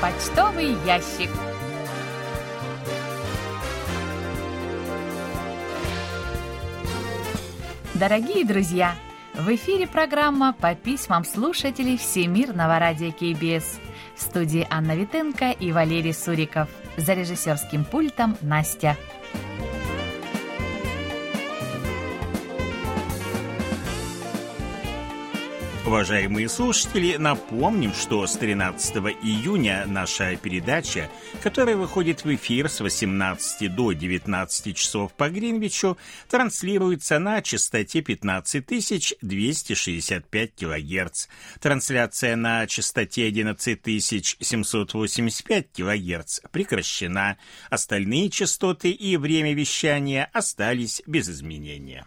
Почтовый ящик. Дорогие друзья, в эфире программа по письмам слушателей Всемирного радио КБС. В студии Анна Витенко и Валерий Суриков. За режиссерским пультом Настя. Уважаемые слушатели, напомним, что с 13 июня наша передача, которая выходит в эфир с 18 до 19 часов по Гринвичу, транслируется на частоте 15265 кГц. Трансляция на частоте 11785 кГц прекращена. Остальные частоты и время вещания остались без изменения.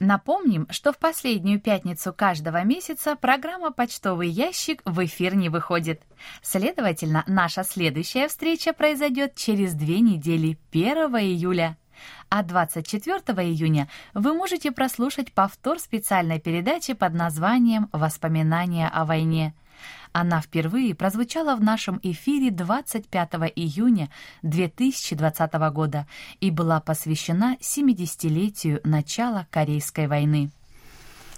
Напомним, что в последнюю пятницу каждого месяца программа «Почтовый ящик» в эфир не выходит. Следовательно, наша следующая встреча произойдет через две недели, 1 июля. А 24 июня вы можете прослушать повтор специальной передачи под названием «Воспоминания о войне». Она впервые прозвучала в нашем эфире 25 июня 2020 года и была посвящена 70-летию начала Корейской войны.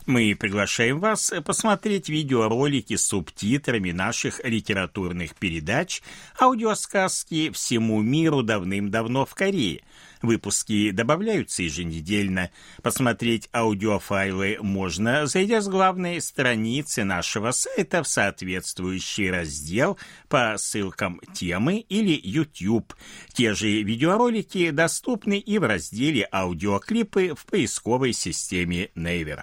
Мы приглашаем вас посмотреть видеоролики с субтитрами наших литературных передач, аудиосказки «Всему миру давным-давно в Корее», Выпуски добавляются еженедельно. Посмотреть аудиофайлы можно, зайдя с главной страницы нашего сайта в соответствующий раздел по ссылкам темы или YouTube. Те же видеоролики доступны и в разделе «Аудиоклипы» в поисковой системе Naver.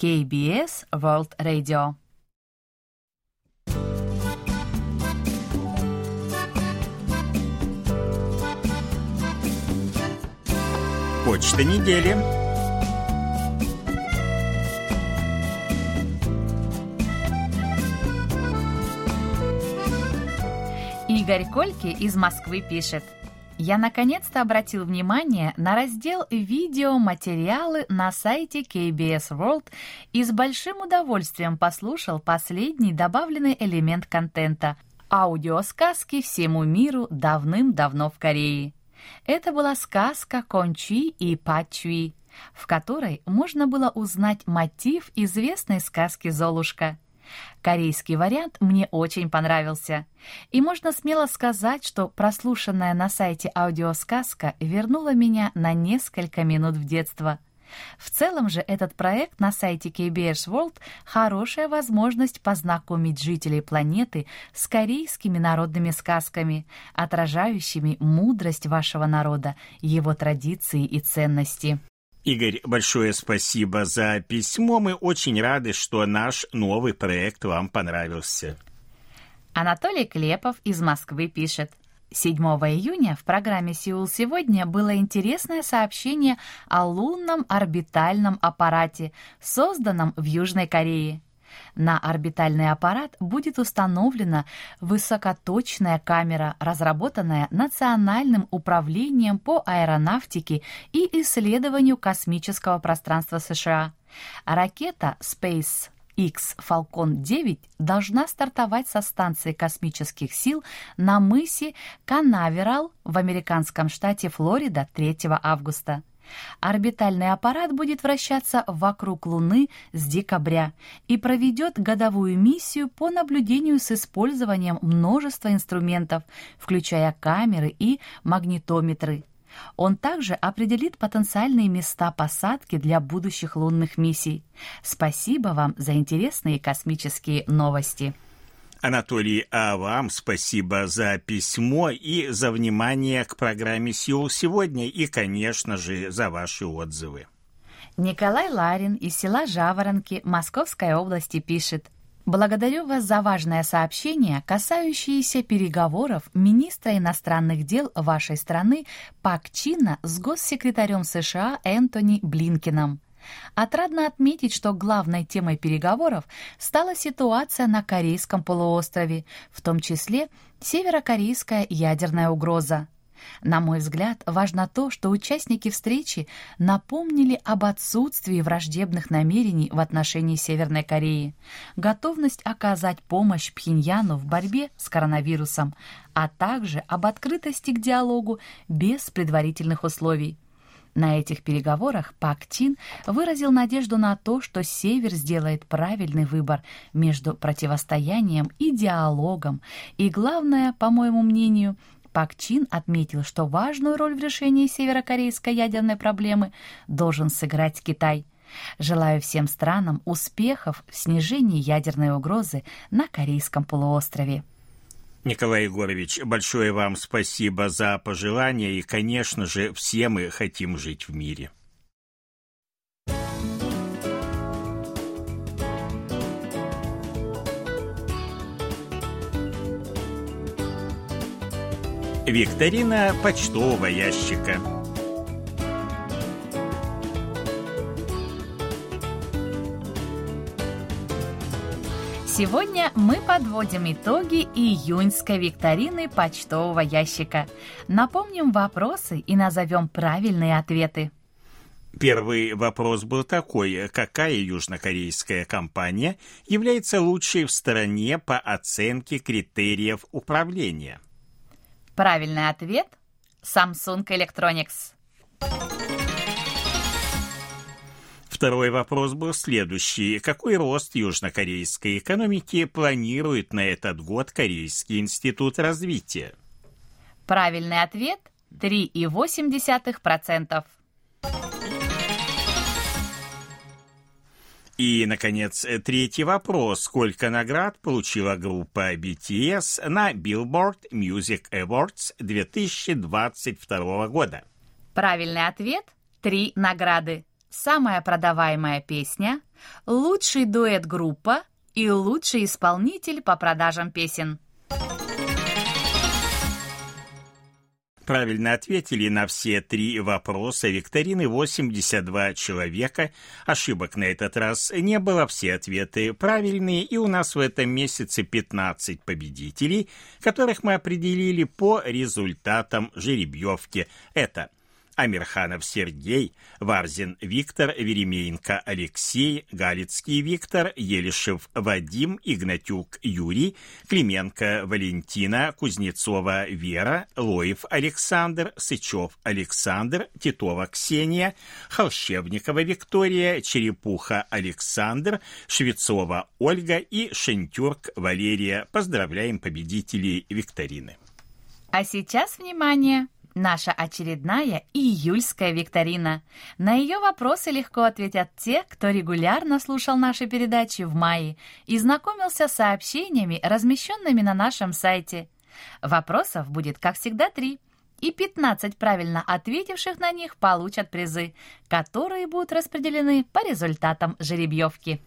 KBS World Radio. Почта недели. Игорь Кольки из Москвы пишет – я наконец-то обратил внимание на раздел «Видеоматериалы» на сайте KBS World и с большим удовольствием послушал последний добавленный элемент контента – аудиосказки всему миру давным-давно в Корее. Это была сказка Кончи и Пачуи, в которой можно было узнать мотив известной сказки «Золушка». Корейский вариант мне очень понравился. И можно смело сказать, что прослушанная на сайте аудиосказка вернула меня на несколько минут в детство. В целом же этот проект на сайте KBS World – хорошая возможность познакомить жителей планеты с корейскими народными сказками, отражающими мудрость вашего народа, его традиции и ценности. Игорь, большое спасибо за письмо. Мы очень рады, что наш новый проект вам понравился. Анатолий Клепов из Москвы пишет. 7 июня в программе «Сеул сегодня» было интересное сообщение о лунном орбитальном аппарате, созданном в Южной Корее. На орбитальный аппарат будет установлена высокоточная камера, разработанная Национальным управлением по аэронавтике и исследованию космического пространства США. Ракета Space X Falcon 9 должна стартовать со станции космических сил на мысе Канаверал в американском штате Флорида 3 августа. Орбитальный аппарат будет вращаться вокруг Луны с декабря и проведет годовую миссию по наблюдению с использованием множества инструментов, включая камеры и магнитометры. Он также определит потенциальные места посадки для будущих лунных миссий. Спасибо вам за интересные космические новости. Анатолий, а вам спасибо за письмо и за внимание к программе «Сеул сегодня» и, конечно же, за ваши отзывы. Николай Ларин из села Жаворонки Московской области пишет. Благодарю вас за важное сообщение, касающееся переговоров министра иностранных дел вашей страны Пак Чина с госсекретарем США Энтони Блинкином. Отрадно отметить, что главной темой переговоров стала ситуация на Корейском полуострове, в том числе северокорейская ядерная угроза. На мой взгляд, важно то, что участники встречи напомнили об отсутствии враждебных намерений в отношении Северной Кореи, готовность оказать помощь Пхеньяну в борьбе с коронавирусом, а также об открытости к диалогу без предварительных условий. На этих переговорах Пак Тин выразил надежду на то, что Север сделает правильный выбор между противостоянием и диалогом, и главное, по моему мнению, Пак Чин отметил, что важную роль в решении северокорейской ядерной проблемы должен сыграть Китай. Желаю всем странам успехов в снижении ядерной угрозы на Корейском полуострове. Николай Егорович, большое вам спасибо за пожелания, и, конечно же, все мы хотим жить в мире. Викторина почтового ящика. Сегодня мы подводим итоги июньской викторины почтового ящика. Напомним вопросы и назовем правильные ответы. Первый вопрос был такой. Какая южнокорейская компания является лучшей в стране по оценке критериев управления? Правильный ответ – Samsung Electronics. Второй вопрос был следующий. Какой рост южнокорейской экономики планирует на этот год Корейский институт развития? Правильный ответ – 3,8%. И, наконец, третий вопрос. Сколько наград получила группа BTS на Billboard Music Awards 2022 года? Правильный ответ – три награды. Самая продаваемая песня, лучший дуэт группа и лучший исполнитель по продажам песен. Правильно ответили на все три вопроса викторины 82 человека. Ошибок на этот раз не было, все ответы правильные, и у нас в этом месяце 15 победителей, которых мы определили по результатам жеребьевки. Это Амирханов Сергей, Варзин Виктор, Веремеенко Алексей, Галицкий Виктор, Елишев Вадим, Игнатюк Юрий, Клименко Валентина, Кузнецова Вера, Лоев Александр, Сычев Александр, Титова Ксения, Холщевникова Виктория, Черепуха Александр, Швецова Ольга и Шентюрк Валерия. Поздравляем победителей викторины. А сейчас внимание! Наша очередная июльская викторина. На ее вопросы легко ответят те, кто регулярно слушал наши передачи в мае и знакомился с сообщениями, размещенными на нашем сайте. Вопросов будет, как всегда, три. И 15 правильно ответивших на них получат призы, которые будут распределены по результатам жеребьевки.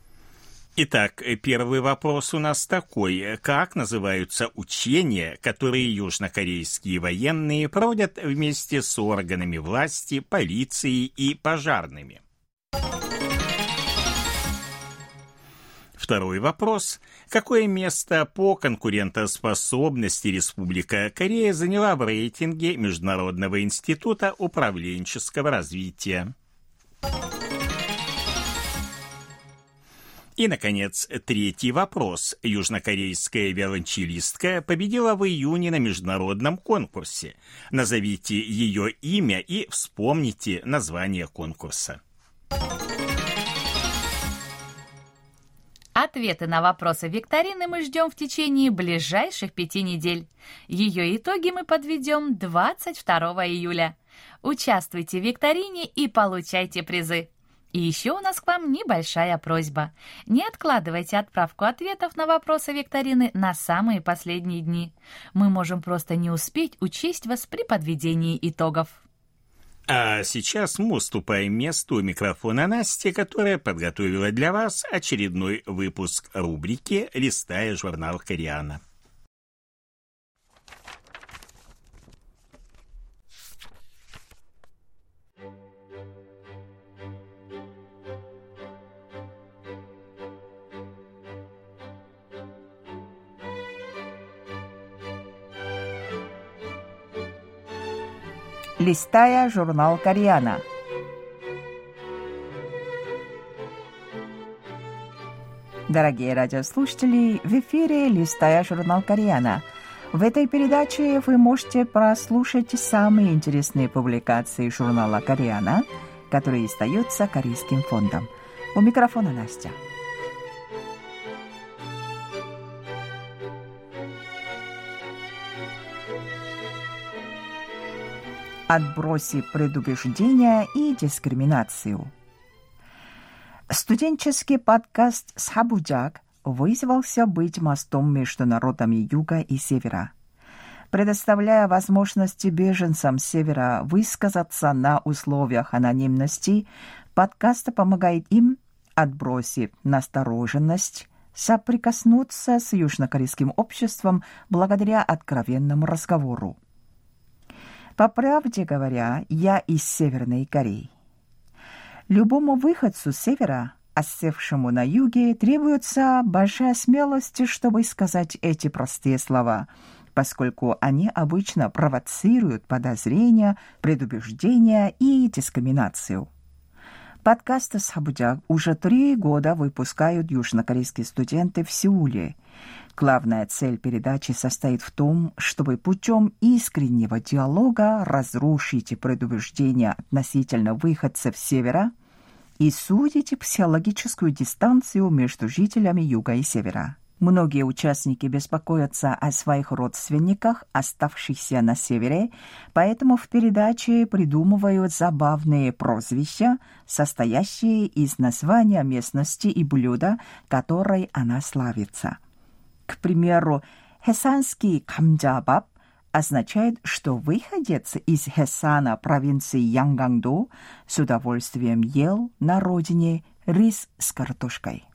Итак, первый вопрос у нас такой. Как называются учения, которые южнокорейские военные проводят вместе с органами власти, полицией и пожарными? Второй вопрос. Какое место по конкурентоспособности Республика Корея заняла в рейтинге Международного института управленческого развития? И, наконец, третий вопрос. Южнокорейская виолончелистка победила в июне на международном конкурсе. Назовите ее имя и вспомните название конкурса. Ответы на вопросы викторины мы ждем в течение ближайших пяти недель. Ее итоги мы подведем 22 июля. Участвуйте в викторине и получайте призы. И еще у нас к вам небольшая просьба. Не откладывайте отправку ответов на вопросы викторины на самые последние дни. Мы можем просто не успеть учесть вас при подведении итогов. А сейчас мы уступаем место у микрофона Насти, которая подготовила для вас очередной выпуск рубрики «Листая журнал Кориана». Листая журнал Кориана. Дорогие радиослушатели, в эфире «Листая журнал Кориана». В этой передаче вы можете прослушать самые интересные публикации журнала Кориана, которые издаются Корейским фондом. У микрофона Настя. Отбросив предубеждения и дискриминацию. Студенческий подкаст «Сабуджак» вызвался быть мостом между народами Юга и Севера, предоставляя возможности беженцам Севера высказаться на условиях анонимности, подкаст помогает им, отбросив настороженность, соприкоснуться с южнокорейским обществом благодаря откровенному разговору. По правде говоря, я из Северной Кореи. Любому выходцу с севера, осевшему на юге, требуется большая смелость, чтобы сказать эти простые слова, поскольку они обычно провоцируют подозрения, предубеждения и дискриминацию. Подкасты «Сабудяк» уже три года выпускают южнокорейские студенты в Сеуле – Главная цель передачи состоит в том, чтобы путем искреннего диалога разрушить предубеждения относительно выходцев севера и судить психологическую дистанцию между жителями юга и севера. Многие участники беспокоятся о своих родственниках, оставшихся на севере, поэтому в передаче придумывают забавные прозвища, состоящие из названия местности и блюда, которой она славится – к примеру, хесанский камджабаб означает, что выходец из Хесана провинции Янгангдо с удовольствием ел на родине рис с картошкой.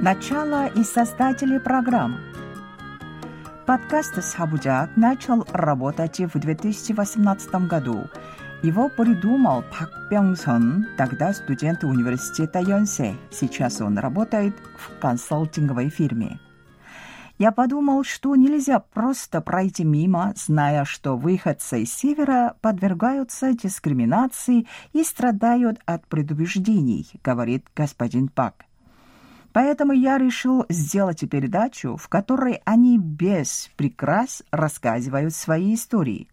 Начало и создатели программ – Подкаст «Сабуджак» начал работать в 2018 году. Его придумал Пак Бёнгсон, тогда студент университета Йонсе. Сейчас он работает в консалтинговой фирме. Я подумал, что нельзя просто пройти мимо, зная, что выходцы из севера подвергаются дискриминации и страдают от предубеждений, говорит господин Пак. Поэтому я решил сделать передачу, в которой они без прикрас рассказывают свои истории.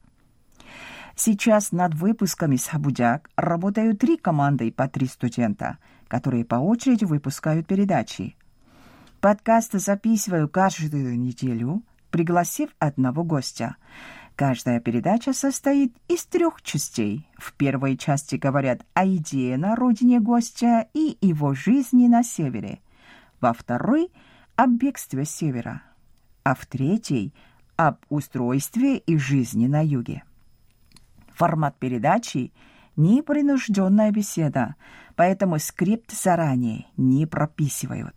Сейчас над выпусками «Сабудяк» работают три команды по три студента, которые по очереди выпускают передачи. Подкаст записываю каждую неделю, пригласив одного гостя. Каждая передача состоит из трех частей. В первой части говорят о идее на родине гостя и его жизни на севере во второй — об бегстве севера, а в третьей — об устройстве и жизни на юге. Формат передачи — непринужденная беседа, поэтому скрипт заранее не прописывают.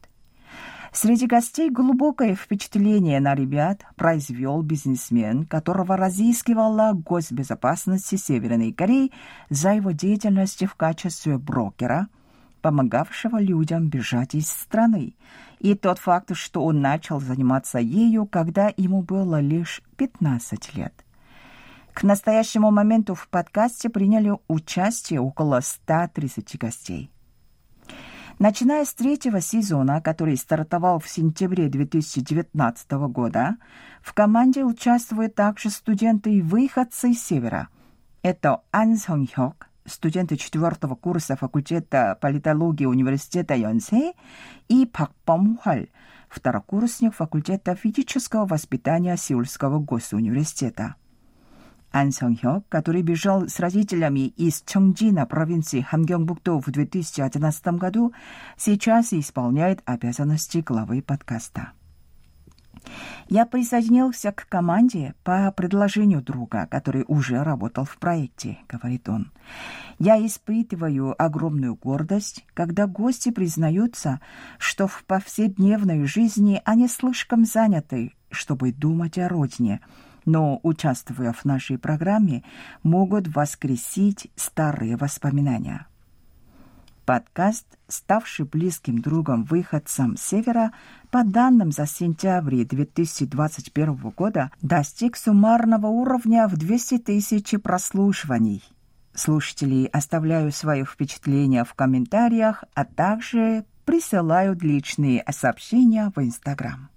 Среди гостей глубокое впечатление на ребят произвел бизнесмен, которого разыскивала госбезопасности Северной Кореи за его деятельность в качестве брокера – помогавшего людям бежать из страны, и тот факт, что он начал заниматься ею, когда ему было лишь 15 лет. К настоящему моменту в подкасте приняли участие около 130 гостей. Начиная с третьего сезона, который стартовал в сентябре 2019 года, в команде участвуют также студенты и выходцы из Севера. Это Ан Сон Хёк, студенты четвертого курса факультета политологии университета Йонсе, и Пак Бомхваль, второкурсник факультета физического воспитания Сеульского госуниверситета. Ан Сёнхёк, который бежал с родителями из Чонgjина провинции Хамгёнгбукдо в 2011 году, сейчас исполняет обязанности главы подкаста. Я присоединился к команде по предложению друга, который уже работал в проекте, говорит он. Я испытываю огромную гордость, когда гости признаются, что в повседневной жизни они слишком заняты, чтобы думать о родине, но, участвуя в нашей программе, могут воскресить старые воспоминания. Подкаст, ставший близким другом выходцам Севера, по данным за сентябрь 2021 года, достиг суммарного уровня в 200 тысяч прослушиваний. Слушатели оставляют свои впечатления в комментариях, а также присылают личные сообщения в Инстаграм.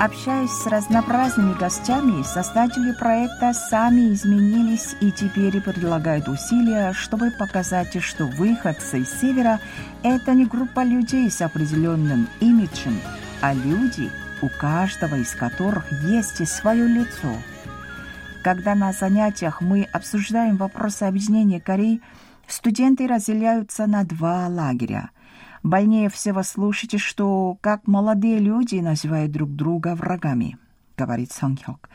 Общаясь с разнообразными гостями, создатели проекта сами изменились и теперь предлагают усилия, чтобы показать, что выходцы из Севера – это не группа людей с определенным имиджем, а люди, у каждого из которых есть свое лицо. Когда на занятиях мы обсуждаем вопросы объединения Кореи, студенты разделяются на два лагеря – Больнее всего слушайте, что как молодые люди называют друг друга врагами, говорит Сонгхёк.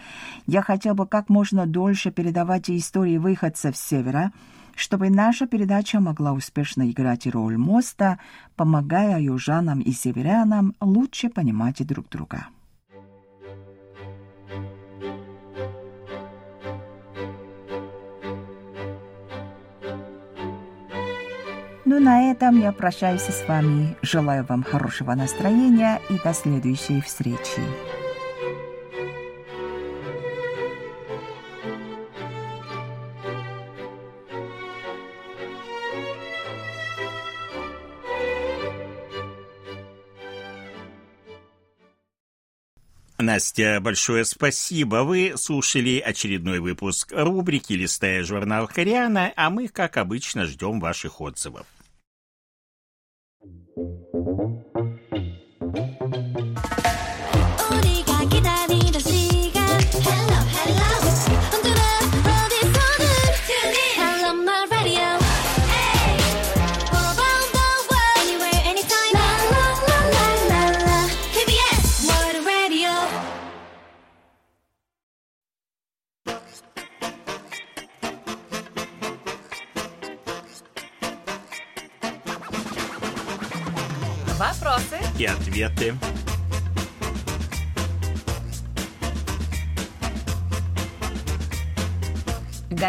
Я хотел бы как можно дольше передавать истории выходцев с севера, чтобы наша передача могла успешно играть роль моста, помогая южанам и северянам лучше понимать друг друга. Ну, на этом я прощаюсь с вами. Желаю вам хорошего настроения и до следующей встречи. Настя, большое спасибо. Вы слушали очередной выпуск рубрики «Листая журнал Кориана», а мы, как обычно, ждем ваших отзывов.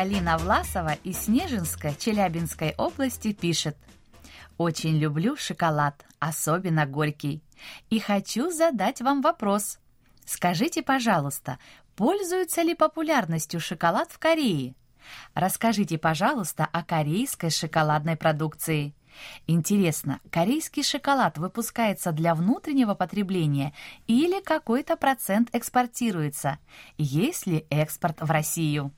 Галина Власова из Снежинска, Челябинской области пишет. Очень люблю шоколад, особенно горький. И хочу задать вам вопрос. Скажите, пожалуйста, пользуется ли популярностью шоколад в Корее? Расскажите, пожалуйста, о корейской шоколадной продукции. Интересно, корейский шоколад выпускается для внутреннего потребления или какой-то процент экспортируется? Есть ли экспорт в Россию?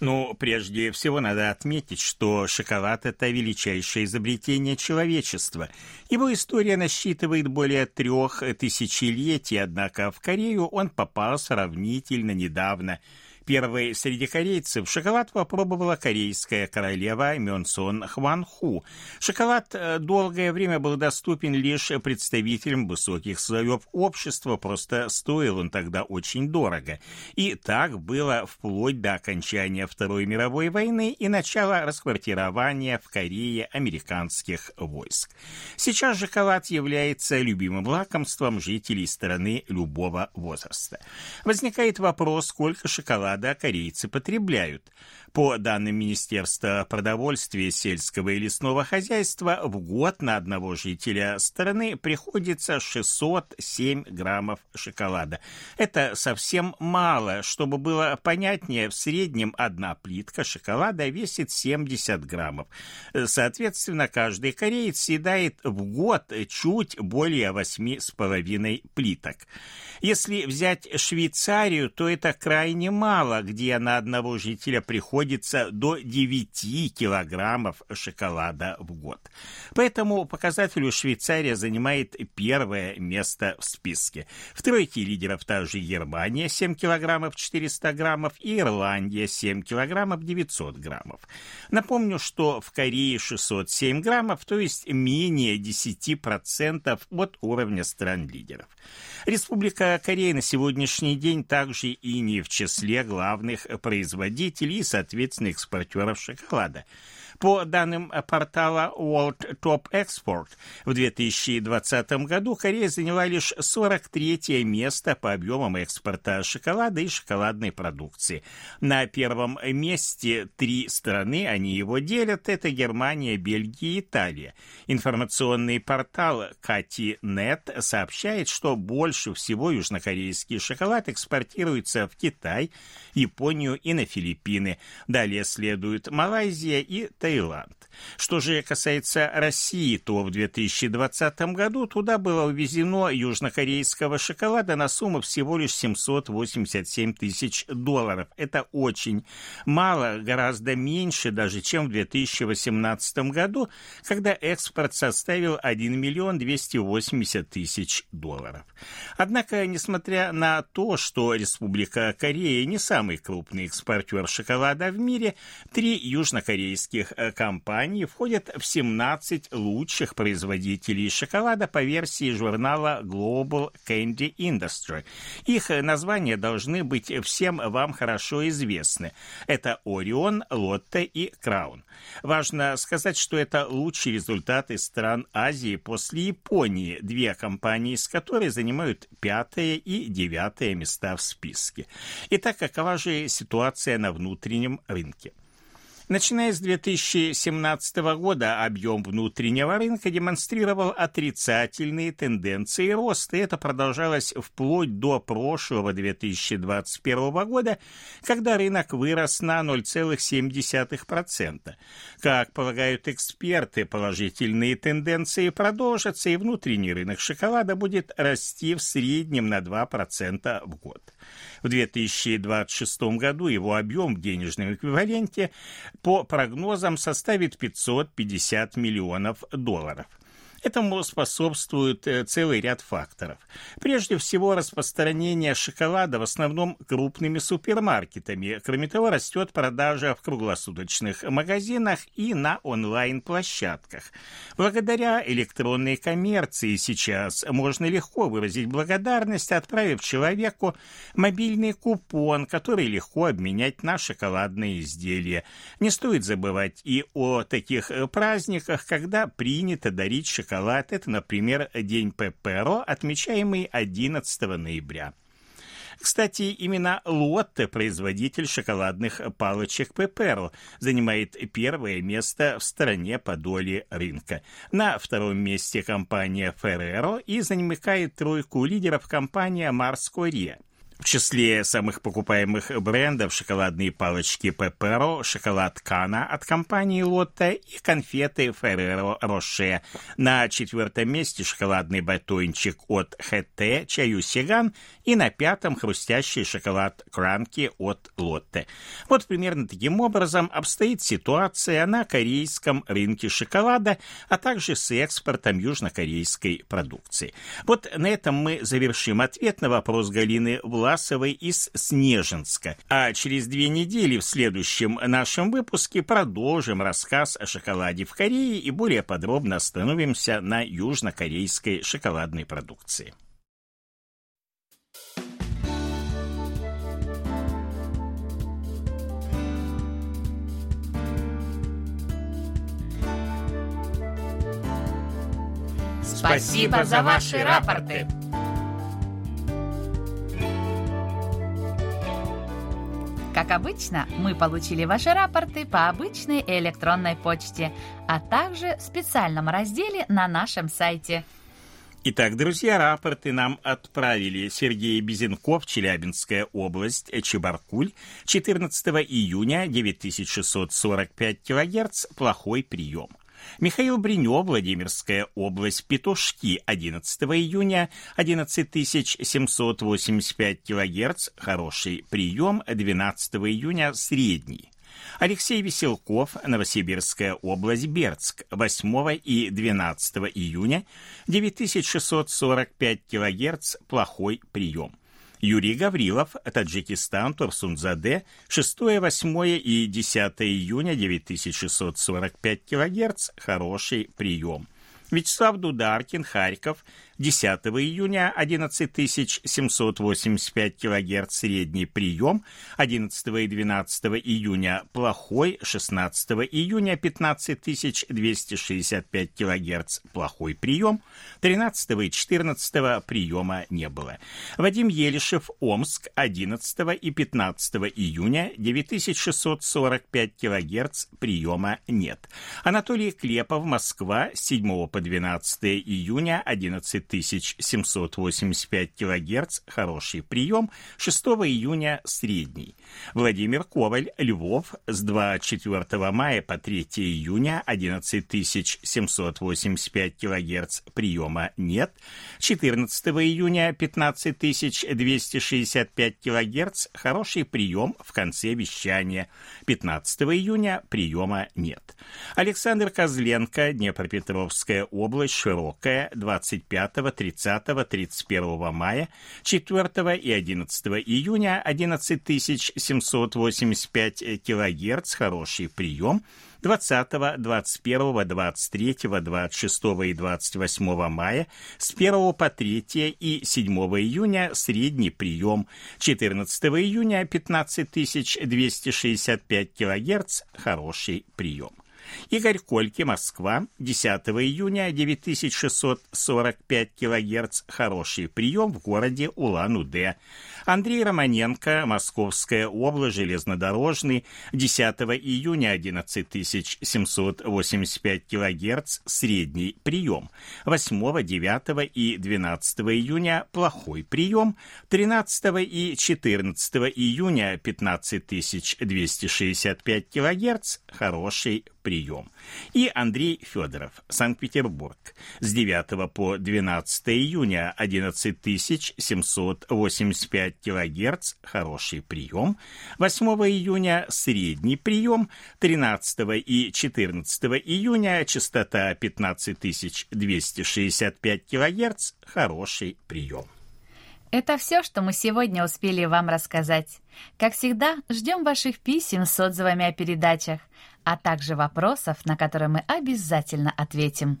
Ну, прежде всего надо отметить, что шоколад – это величайшее изобретение человечества. Его история насчитывает более трех тысячелетий, однако в Корею он попал сравнительно недавно – Первой среди корейцев шоколад попробовала корейская королева Мёнсон Хванху. Шоколад э, долгое время был доступен лишь представителям высоких слоев общества, просто стоил он тогда очень дорого. И так было вплоть до окончания Второй мировой войны и начала расквартирования в Корее американских войск. Сейчас шоколад является любимым лакомством жителей страны любого возраста. Возникает вопрос, сколько шоколада года корейцы потребляют. По данным Министерства продовольствия, сельского и лесного хозяйства, в год на одного жителя страны приходится 607 граммов шоколада. Это совсем мало. Чтобы было понятнее, в среднем одна плитка шоколада весит 70 граммов. Соответственно, каждый кореец съедает в год чуть более 8,5 плиток. Если взять Швейцарию, то это крайне мало квартала, где на одного жителя приходится до 9 килограммов шоколада в год. По этому показателю Швейцария занимает первое место в списке. В тройке лидеров также Германия 7 килограммов 400 граммов и Ирландия 7 килограммов 900 граммов. Напомню, что в Корее 607 граммов, то есть менее 10% от уровня стран-лидеров. Республика Корея на сегодняшний день также и не в числе главных производителей и, соответственно, экспортеров шоколада. По данным портала World Top Export, в 2020 году Корея заняла лишь 43 место по объемам экспорта шоколада и шоколадной продукции. На первом месте три страны, они его делят, это Германия, Бельгия и Италия. Информационный портал Кати.нет сообщает, что больше всего южнокорейский шоколад экспортируется в Китай, Японию и на Филиппины. Далее следуют Малайзия и Таиланд. Таиланд. Что же касается России, то в 2020 году туда было увезено южнокорейского шоколада на сумму всего лишь 787 тысяч долларов. Это очень мало, гораздо меньше даже, чем в 2018 году, когда экспорт составил 1 миллион 280 тысяч долларов. Однако, несмотря на то, что Республика Корея не самый крупный экспортер шоколада в мире, три южнокорейских компании входят в 17 лучших производителей шоколада по версии журнала Global Candy Industry. Их названия должны быть всем вам хорошо известны. Это Орион, Лотте и Краун. Важно сказать, что это лучшие результаты стран Азии после Японии, две компании из которой занимают пятое и девятое места в списке. Итак, какова же ситуация на внутреннем рынке? Начиная с 2017 года объем внутреннего рынка демонстрировал отрицательные тенденции роста, это продолжалось вплоть до прошлого 2021 года, когда рынок вырос на 0,7%. Как полагают эксперты, положительные тенденции продолжатся, и внутренний рынок шоколада будет расти в среднем на 2% в год. В 2026 году его объем в денежном эквиваленте по прогнозам составит 550 миллионов долларов. Этому способствует э, целый ряд факторов. Прежде всего, распространение шоколада в основном крупными супермаркетами. Кроме того, растет продажа в круглосуточных магазинах и на онлайн-площадках. Благодаря электронной коммерции сейчас можно легко выразить благодарность, отправив человеку мобильный купон, который легко обменять на шоколадные изделия. Не стоит забывать и о таких э, праздниках, когда принято дарить шоколад шоколад – это, например, День Пепперо, отмечаемый 11 ноября. Кстати, именно Лотте, производитель шоколадных палочек Пеперо, занимает первое место в стране по доле рынка. На втором месте компания Ferrero и занимает тройку лидеров компания Марс Корея. В числе самых покупаемых брендов шоколадные палочки Пепперо, шоколад Кана от компании Лотте и конфеты Ферреро Роше. На четвертом месте шоколадный батончик от ХТ Чаю Сиган и на пятом хрустящий шоколад Кранки от Лотте. Вот примерно таким образом обстоит ситуация на корейском рынке шоколада, а также с экспортом южнокорейской продукции. Вот на этом мы завершим ответ на вопрос Галины Влад Власовой из Снежинска. А через две недели в следующем нашем выпуске продолжим рассказ о шоколаде в Корее и более подробно остановимся на южнокорейской шоколадной продукции. Спасибо за ваши рапорты. Как обычно, мы получили ваши рапорты по обычной электронной почте, а также в специальном разделе на нашем сайте. Итак, друзья, рапорты нам отправили Сергей Безенков, Челябинская область, Чебаркуль, 14 июня, 9645 килогерц, плохой прием. Михаил Бринев, Владимирская область, Петушки, 11 июня, 11785 кГц, хороший прием, 12 июня, средний. Алексей Веселков, Новосибирская область, Бердск, 8 и 12 июня, 9645 кГц, плохой прием. Юрий Гаврилов, Таджикистан, Турсунзаде, 6, 8 и 10 июня, 9645 кГц, хороший прием. Вячеслав Дударкин, Харьков, 10 июня 11785 кГц средний прием, 11 и 12 июня плохой, 16 июня 15265 кГц плохой прием, 13 и 14 приема не было. Вадим Елишев, Омск, 11 и 15 июня 9645 кГц приема нет. Анатолий Клепов, Москва, 7 по 12 июня 11 785 кГц, хороший прием, 6 июня средний. Владимир Коваль, Львов, с 24 мая по 3 июня 11785 кГц, приема нет. 14 июня 15265 кГц, хороший прием в конце вещания. 15 июня приема нет. Александр Козленко, Днепропетровская область, широкая, 25-30 30-31 мая, 4 и 11 июня 11785 килогерц, хороший прием, 20, 21, 23, 26 и 28 мая, с 1 по 3 и 7 июня средний прием, 14 июня 15265 килогерц, хороший прием. Игорь Кольки, Москва, 10 июня, 9645 кГц, хороший прием в городе Улан-Удэ. Андрей Романенко, Московская область, железнодорожный, 10 июня, 11785 кГц, средний прием. 8, 9 и 12 июня плохой прием. 13 и 14 июня 15265 кГц, хороший прием. И Андрей Федоров, Санкт-Петербург, с 9 по 12 июня 11785 кГц, хороший прием. 8 июня средний прием. 13 и 14 июня частота 15265 кГц, хороший прием. Это все, что мы сегодня успели вам рассказать. Как всегда, ждем ваших писем с отзывами о передачах а также вопросов, на которые мы обязательно ответим.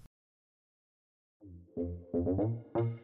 Thank you.